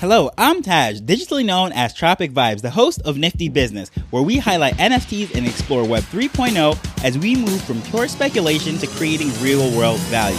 Hello, I'm Taj, digitally known as Tropic Vibes, the host of Nifty Business, where we highlight NFTs and explore Web 3.0 as we move from pure speculation to creating real world value.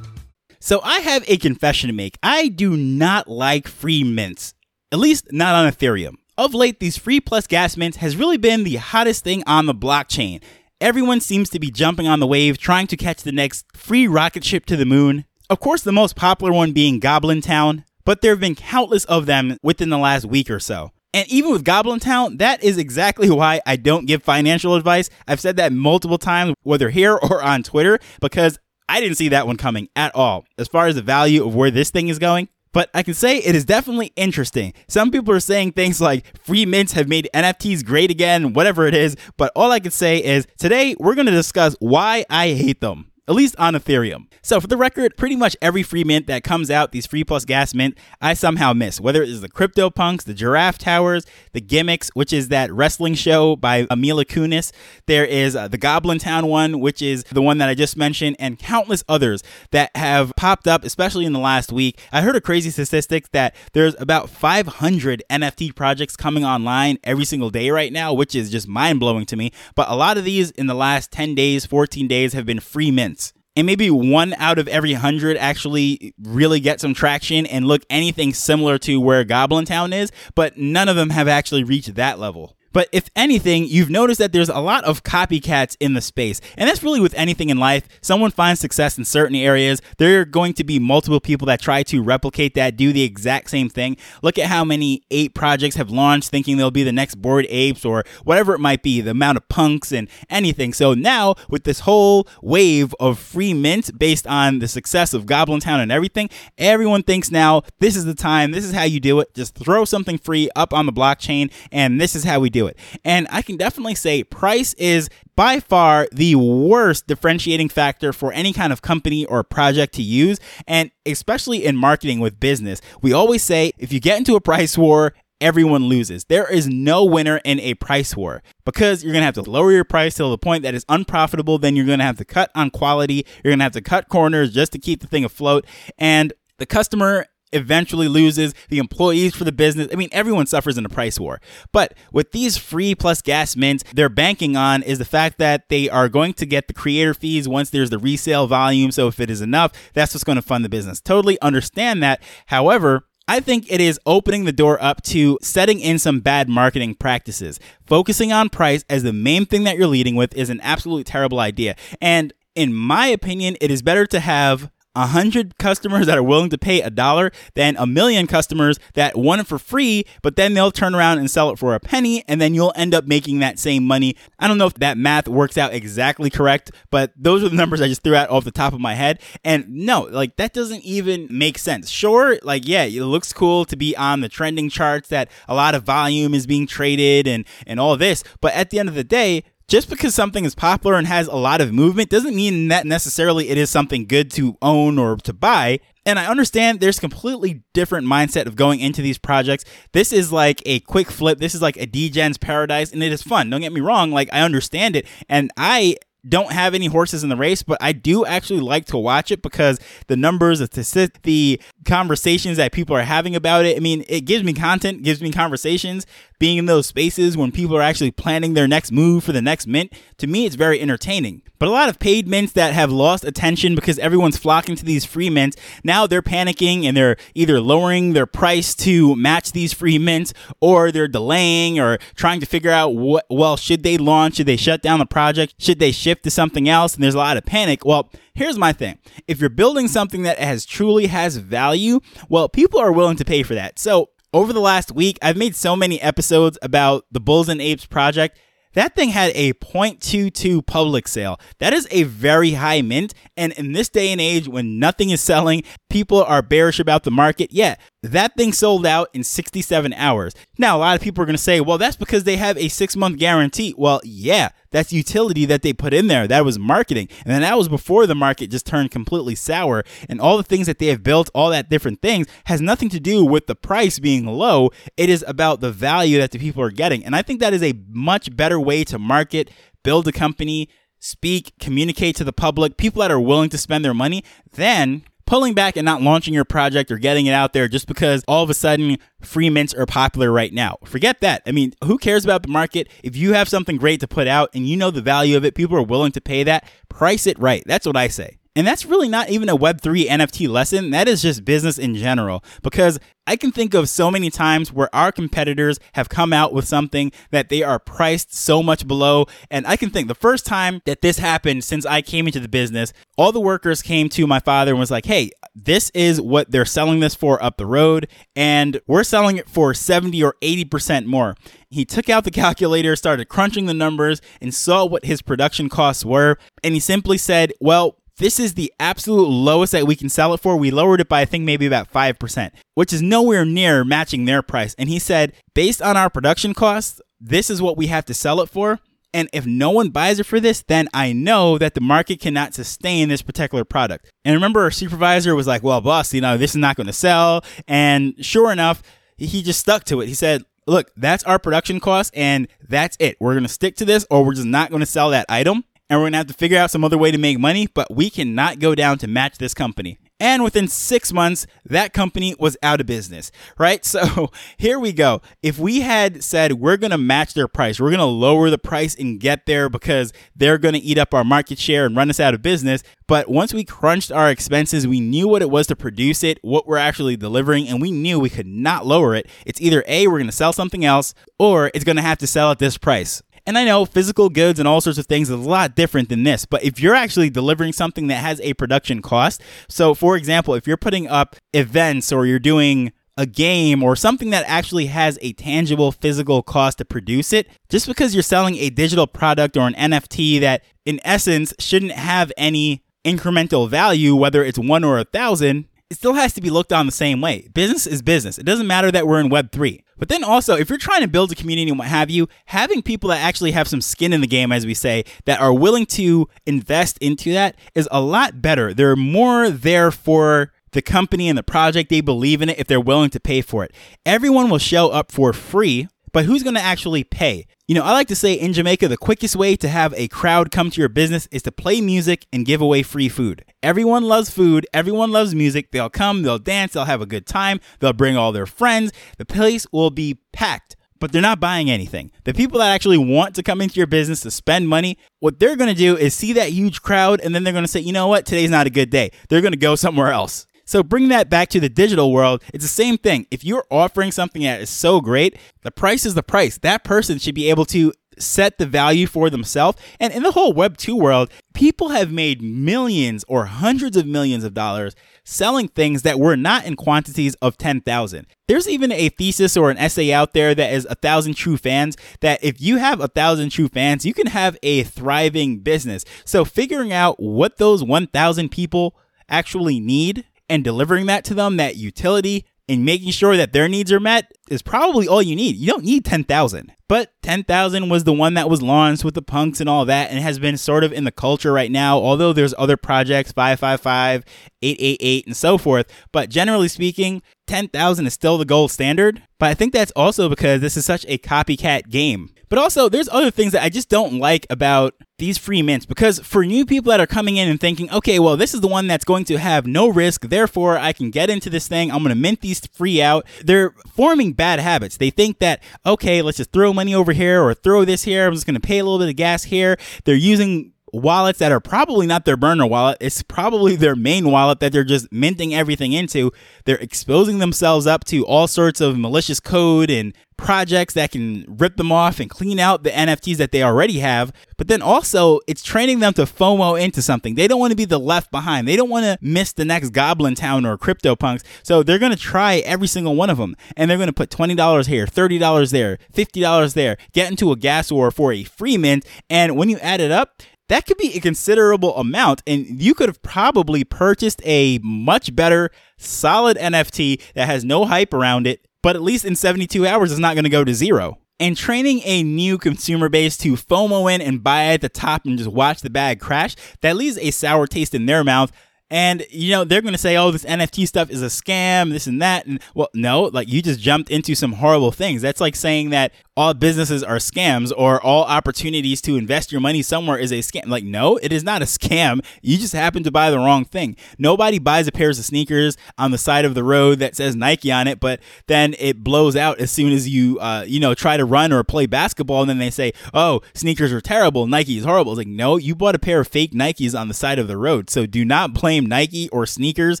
So, I have a confession to make. I do not like free mints, at least not on Ethereum. Of late, these free plus gas mints has really been the hottest thing on the blockchain. Everyone seems to be jumping on the wave, trying to catch the next free rocket ship to the moon. Of course, the most popular one being Goblin Town, but there have been countless of them within the last week or so. And even with Goblin Town, that is exactly why I don't give financial advice. I've said that multiple times, whether here or on Twitter, because I didn't see that one coming at all. As far as the value of where this thing is going, but I can say it is definitely interesting. Some people are saying things like free mints have made NFTs great again, whatever it is. But all I can say is today we're going to discuss why I hate them at least on Ethereum. So, for the record, pretty much every free mint that comes out, these free plus gas mint, I somehow miss. Whether it is the Crypto Punks, the Giraffe Towers, the Gimmicks, which is that wrestling show by Mila Kunis. There is uh, the Goblin Town one, which is the one that I just mentioned, and countless others that have popped up, especially in the last week. I heard a crazy statistic that there's about 500 NFT projects coming online every single day right now, which is just mind blowing to me. But a lot of these in the last 10 days, 14 days have been free mints and maybe one out of every hundred actually really get some traction and look anything similar to where Goblin Town is, but none of them have actually reached that level. But if anything, you've noticed that there's a lot of copycats in the space. And that's really with anything in life. Someone finds success in certain areas, there are going to be multiple people that try to replicate that, do the exact same thing. Look at how many ape projects have launched thinking they'll be the next bored apes or whatever it might be, the amount of punks and anything. So now, with this whole wave of free mint based on the success of Goblin Town and everything, everyone thinks now this is the time, this is how you do it. Just throw something free up on the blockchain, and this is how we do. And I can definitely say price is by far the worst differentiating factor for any kind of company or project to use. And especially in marketing with business, we always say if you get into a price war, everyone loses. There is no winner in a price war because you're going to have to lower your price to the point that is unprofitable. Then you're going to have to cut on quality. You're going to have to cut corners just to keep the thing afloat. And the customer eventually loses, the employees for the business. I mean, everyone suffers in a price war. But with these free plus gas mints, they're banking on is the fact that they are going to get the creator fees once there's the resale volume. So if it is enough, that's what's going to fund the business. Totally understand that. However, I think it is opening the door up to setting in some bad marketing practices. Focusing on price as the main thing that you're leading with is an absolutely terrible idea. And in my opinion, it is better to have a hundred customers that are willing to pay a dollar than a million customers that want it for free, but then they'll turn around and sell it for a penny, and then you'll end up making that same money. I don't know if that math works out exactly correct, but those are the numbers I just threw out off the top of my head. And no, like that doesn't even make sense. Sure, like yeah, it looks cool to be on the trending charts that a lot of volume is being traded and and all this, but at the end of the day, just because something is popular and has a lot of movement doesn't mean that necessarily it is something good to own or to buy. And I understand there's completely different mindset of going into these projects. This is like a quick flip. This is like a degen's paradise and it is fun. Don't get me wrong. Like I understand it. And I don't have any horses in the race, but I do actually like to watch it because the numbers, the the conversations that people are having about it. I mean, it gives me content, gives me conversations. Being in those spaces when people are actually planning their next move for the next mint, to me, it's very entertaining. But a lot of paid mints that have lost attention because everyone's flocking to these free mints, now they're panicking and they're either lowering their price to match these free mints or they're delaying or trying to figure out what, well, should they launch? Should they shut down the project? Should they shift to something else? And there's a lot of panic. Well, here's my thing. If you're building something that has truly has value, well, people are willing to pay for that. So over the last week, I've made so many episodes about the Bulls and Apes project that thing had a 0.22 public sale. That is a very high mint. And in this day and age when nothing is selling, people are bearish about the market. Yeah, that thing sold out in 67 hours. Now, a lot of people are going to say, well, that's because they have a six month guarantee. Well, yeah, that's utility that they put in there. That was marketing. And then that was before the market just turned completely sour. And all the things that they have built, all that different things, has nothing to do with the price being low. It is about the value that the people are getting. And I think that is a much better way to market, build a company, speak, communicate to the public, people that are willing to spend their money, then pulling back and not launching your project or getting it out there just because all of a sudden free mints are popular right now. Forget that. I mean, who cares about the market? If you have something great to put out and you know the value of it, people are willing to pay that, price it right. That's what I say. And that's really not even a Web3 NFT lesson. That is just business in general. Because I can think of so many times where our competitors have come out with something that they are priced so much below. And I can think the first time that this happened since I came into the business, all the workers came to my father and was like, hey, this is what they're selling this for up the road. And we're selling it for 70 or 80% more. He took out the calculator, started crunching the numbers, and saw what his production costs were. And he simply said, well, this is the absolute lowest that we can sell it for. We lowered it by, I think, maybe about 5%, which is nowhere near matching their price. And he said, based on our production costs, this is what we have to sell it for. And if no one buys it for this, then I know that the market cannot sustain this particular product. And remember, our supervisor was like, well, boss, you know, this is not going to sell. And sure enough, he just stuck to it. He said, look, that's our production cost and that's it. We're going to stick to this or we're just not going to sell that item and we're going to have to figure out some other way to make money, but we cannot go down to match this company. And within six months, that company was out of business, right? So here we go. If we had said we're going to match their price, we're going to lower the price and get there because they're going to eat up our market share and run us out of business. But once we crunched our expenses, we knew what it was to produce it, what we're actually delivering, and we knew we could not lower it. It's either A, we're going to sell something else, or it's going to have to sell at this price. And I know physical goods and all sorts of things is a lot different than this, but if you're actually delivering something that has a production cost, so for example, if you're putting up events or you're doing a game or something that actually has a tangible physical cost to produce it, just because you're selling a digital product or an NFT that in essence shouldn't have any incremental value, whether it's one or a thousand, it still has to be looked on the same way. Business is business. It doesn't matter that we're in Web3. But then also, if you're trying to build a community and what have you, having people that actually have some skin in the game, as we say, that are willing to invest into that is a lot better. They're more there for the company and the project. They believe in it if they're willing to pay for it. Everyone will show up for free but who's going to actually pay? You know, I like to say in Jamaica, the quickest way to have a crowd come to your business is to play music and give away free food. Everyone loves food, everyone loves music. They'll come, they'll dance, they'll have a good time, they'll bring all their friends. The place will be packed but they're not buying anything. The people that actually want to come into your business to spend money, what they're going to do is see that huge crowd and then they're going to say, you know what, today's not a good day. They're going to go somewhere else. So bring that back to the digital world. It's the same thing. If you're offering something that is so great, the price is the price. That person should be able to set the value for themselves. And in the whole Web 2 world, people have made millions or hundreds of millions of dollars selling things that were not in quantities of 10,000. There's even a thesis or an essay out there that is a thousand true fans that if you have a thousand true fans, you can have a thriving business. So figuring out what those 1,000 people actually need and delivering that to them, that utility, and making sure that their needs are met is probably all you need. You don't need 10,000. But 10,000 was the one that was launched with the punks and all that and has been sort of in the culture right now, although there's other projects, 555, 888, and so forth. But generally speaking, 10,000 is still the gold standard. But I think that's also because this is such a copycat game. But also, there's other things that I just don't like about these free mints because for new people that are coming in and thinking, okay, well, this is the one that's going to have no risk, therefore I can get into this thing, I'm going to mint these free out. They're forming bad habits. They think that, okay, let's just throw money over here or throw this here, I'm just going to pay a little bit of gas here. They're using wallets that are probably not their burner wallet. It's probably their main wallet that they're just minting everything into. They're exposing themselves up to all sorts of malicious code and projects that can rip them off and clean out the NFTs that they already have. But then also, it's training them to FOMO into something. They don't want to be the left behind. They don't want to miss the next Goblin Town or CryptoPunks. So they're going to try every single one of them. And they're going to put $20 here, $30 there, $50 there, get into a gas war for a free mint. And when you add it up, that could be a considerable amount. And you could have probably purchased a much better, solid NFT that has no hype around it, but at least in 72 hours, it's not going to go to zero. And training a new consumer base to FOMO in and buy at the top and just watch the bag crash, that leaves a sour taste in their mouth And, you know, they're going to say, oh, this NFT stuff is a scam, this and that. And, well, no, like you just jumped into some horrible things. That's like saying that all businesses are scams or all opportunities to invest your money somewhere is a scam. Like, no, it is not a scam. You just happen to buy the wrong thing. Nobody buys a pair of sneakers on the side of the road that says Nike on it, but then it blows out as soon as you, uh, you know, try to run or play basketball. And then they say, oh, sneakers are terrible. Nike is horrible. It's like, no, you bought a pair of fake Nikes on the side of the road. So do not blame Nike or sneakers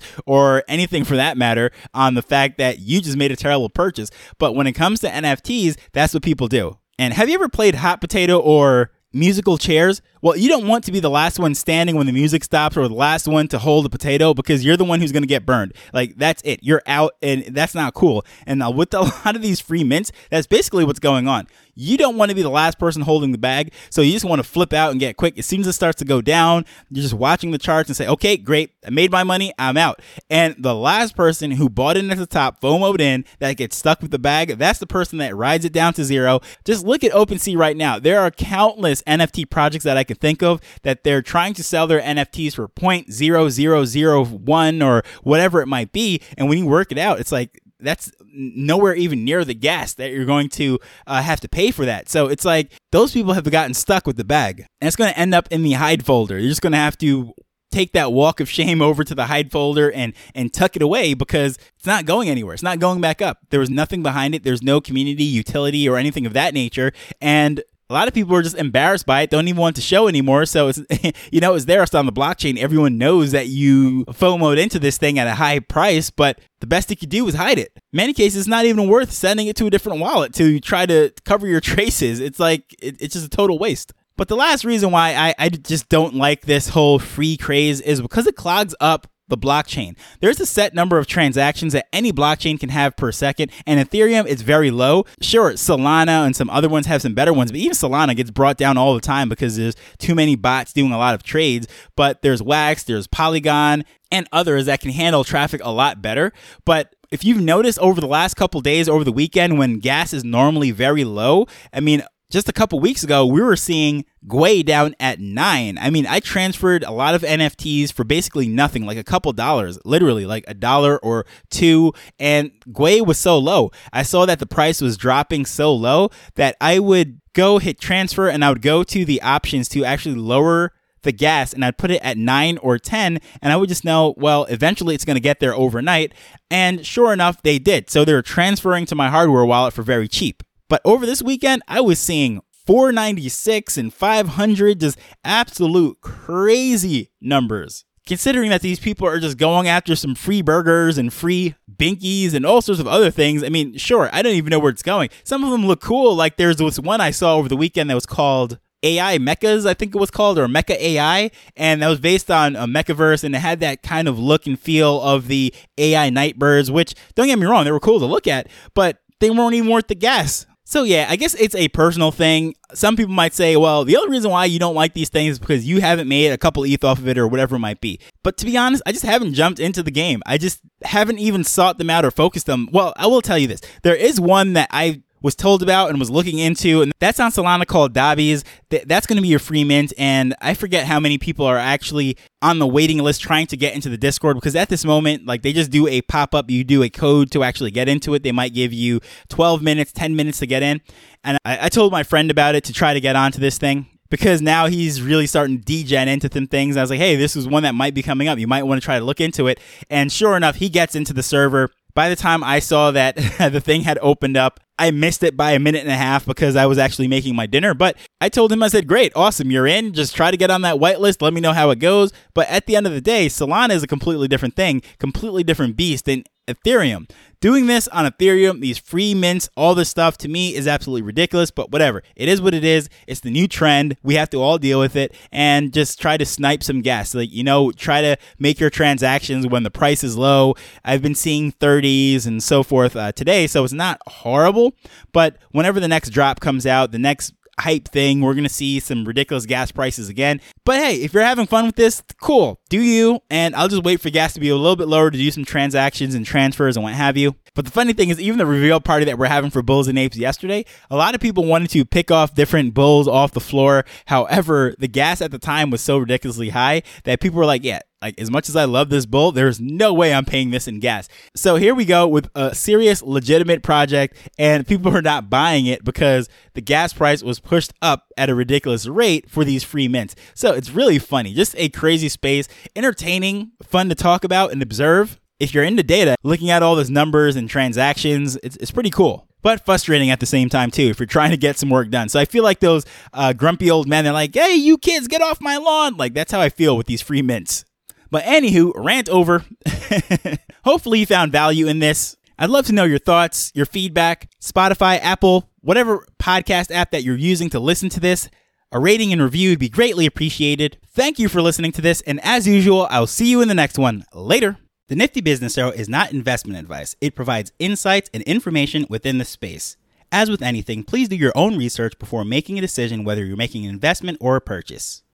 or anything for that matter on the fact that you just made a terrible purchase. But when it comes to NFTs, that's what people do. And have you ever played hot potato or musical chairs? Well, you don't want to be the last one standing when the music stops or the last one to hold the potato because you're the one who's going to get burned. Like, that's it. You're out, and that's not cool. And now, with a lot of these free mints, that's basically what's going on. You don't want to be the last person holding the bag, so you just want to flip out and get quick. As soon as it starts to go down, you're just watching the charts and say, okay, great, I made my money, I'm out. And the last person who bought in at the top, FOMOed in, that gets stuck with the bag, that's the person that rides it down to zero. Just look at OpenSea right now. There are countless NFT projects that I can think of that they're trying to sell their NFTs for 0.0001 or whatever it might be. And when you work it out, it's like, that's nowhere even near the gas that you're going to uh, have to pay for that. So it's like those people have gotten stuck with the bag, and it's going to end up in the hide folder. You're just going to have to take that walk of shame over to the hide folder and and tuck it away because it's not going anywhere. It's not going back up. There was nothing behind it. There's no community utility or anything of that nature. And a lot of people are just embarrassed by it, don't even want to show anymore. So it's you know it's there, it's on the blockchain. Everyone knows that you FOMOed into this thing at a high price, but the best you could do is hide it. In many cases, it's not even worth sending it to a different wallet to try to cover your traces. It's like it, it's just a total waste. But the last reason why I, I just don't like this whole free craze is because it clogs up the blockchain. There's a set number of transactions that any blockchain can have per second, and Ethereum is very low. Sure, Solana and some other ones have some better ones, but even Solana gets brought down all the time because there's too many bots doing a lot of trades. But there's Wax, there's Polygon, and others that can handle traffic a lot better. But if you've noticed over the last couple days over the weekend when gas is normally very low, I mean, just a couple weeks ago, we were seeing Gwei down at nine. I mean, I transferred a lot of NFTs for basically nothing, like a couple dollars, literally like a dollar or two. And Gwei was so low. I saw that the price was dropping so low that I would go hit transfer and I would go to the options to actually lower the gas and I'd put it at nine or 10, and I would just know, well, eventually it's going to get there overnight. And sure enough, they did. So they were transferring to my hardware wallet for very cheap. But over this weekend, I was seeing 496 and 500, just absolute crazy numbers. Considering that these people are just going after some free burgers and free binkies and all sorts of other things, I mean, sure, I don't even know where it's going. Some of them look cool. Like there's this one I saw over the weekend that was called AI Mechas, I think it was called, or Mecha AI, and that was based on a Mechaverse, and it had that kind of look and feel of the AI Nightbirds, which don't get me wrong, they were cool to look at, but they weren't even worth the gas. So yeah, I guess it's a personal thing. Some people might say, well, the only reason why you don't like these things is because you haven't made a couple ETH off of it or whatever it might be. But to be honest, I just haven't jumped into the game. I just haven't even sought them out or focused them. Well, I will tell you this. There is one that I was told about and was looking into, and that's on Solana called Davies. that's going to be your free mint, and I forget how many people are actually on the waiting list trying to get into the Discord because at this moment, like they just do a pop up, you do a code to actually get into it. They might give you 12 minutes, 10 minutes to get in, and I, I told my friend about it to try to get onto this thing because now he's really starting to degen into some things. I was like, hey, this is one that might be coming up. You might want to try to look into it. And sure enough, he gets into the server by the time I saw that the thing had opened up, I missed it by a minute and a half because I was actually making my dinner. But I told him, I said, Great, awesome, you're in. Just try to get on that whitelist. Let me know how it goes. But at the end of the day, Solana is a completely different thing, completely different beast than Ethereum. Doing this on Ethereum, these free mints, all this stuff to me is absolutely ridiculous, but whatever. It is what it is. It's the new trend. We have to all deal with it and just try to snipe some gas. Like, you know, try to make your transactions when the price is low. I've been seeing 30s and so forth uh, today, so it's not horrible, but whenever the next drop comes out, the next hype thing. We're going to see some ridiculous gas prices again. But hey, if you're having fun with this, cool. Do you? And I'll just wait for gas to be a little bit lower to do some transactions and transfers and what have you. But the funny thing is, even the reveal party that we're having for Bulls and Apes yesterday, a lot of people wanted to pick off different bulls off the floor. However, the gas at the time was so ridiculously high that people were like, yeah, Like, as much as I love this bull, there's no way I'm paying this in gas. So here we go with a serious, legitimate project, and people are not buying it because the gas price was pushed up at a ridiculous rate for these free mints. So it's really funny. Just a crazy space, entertaining, fun to talk about and observe. If you're into data, looking at all those numbers and transactions, it's, it's pretty cool but frustrating at the same time too if you're trying to get some work done. So I feel like those uh, grumpy old men. They're like, "Hey, you kids, get off my lawn!" Like that's how I feel with these free mints. But anywho, rant over. Hopefully you found value in this. I'd love to know your thoughts, your feedback. Spotify, Apple, whatever podcast app that you're using to listen to this. A rating and review would be greatly appreciated. Thank you for listening to this, and as usual, I'll see you in the next one. Later. The Nifty Business Arrow is not investment advice. It provides insights and information within the space. As with anything, please do your own research before making a decision whether you're making an investment or a purchase.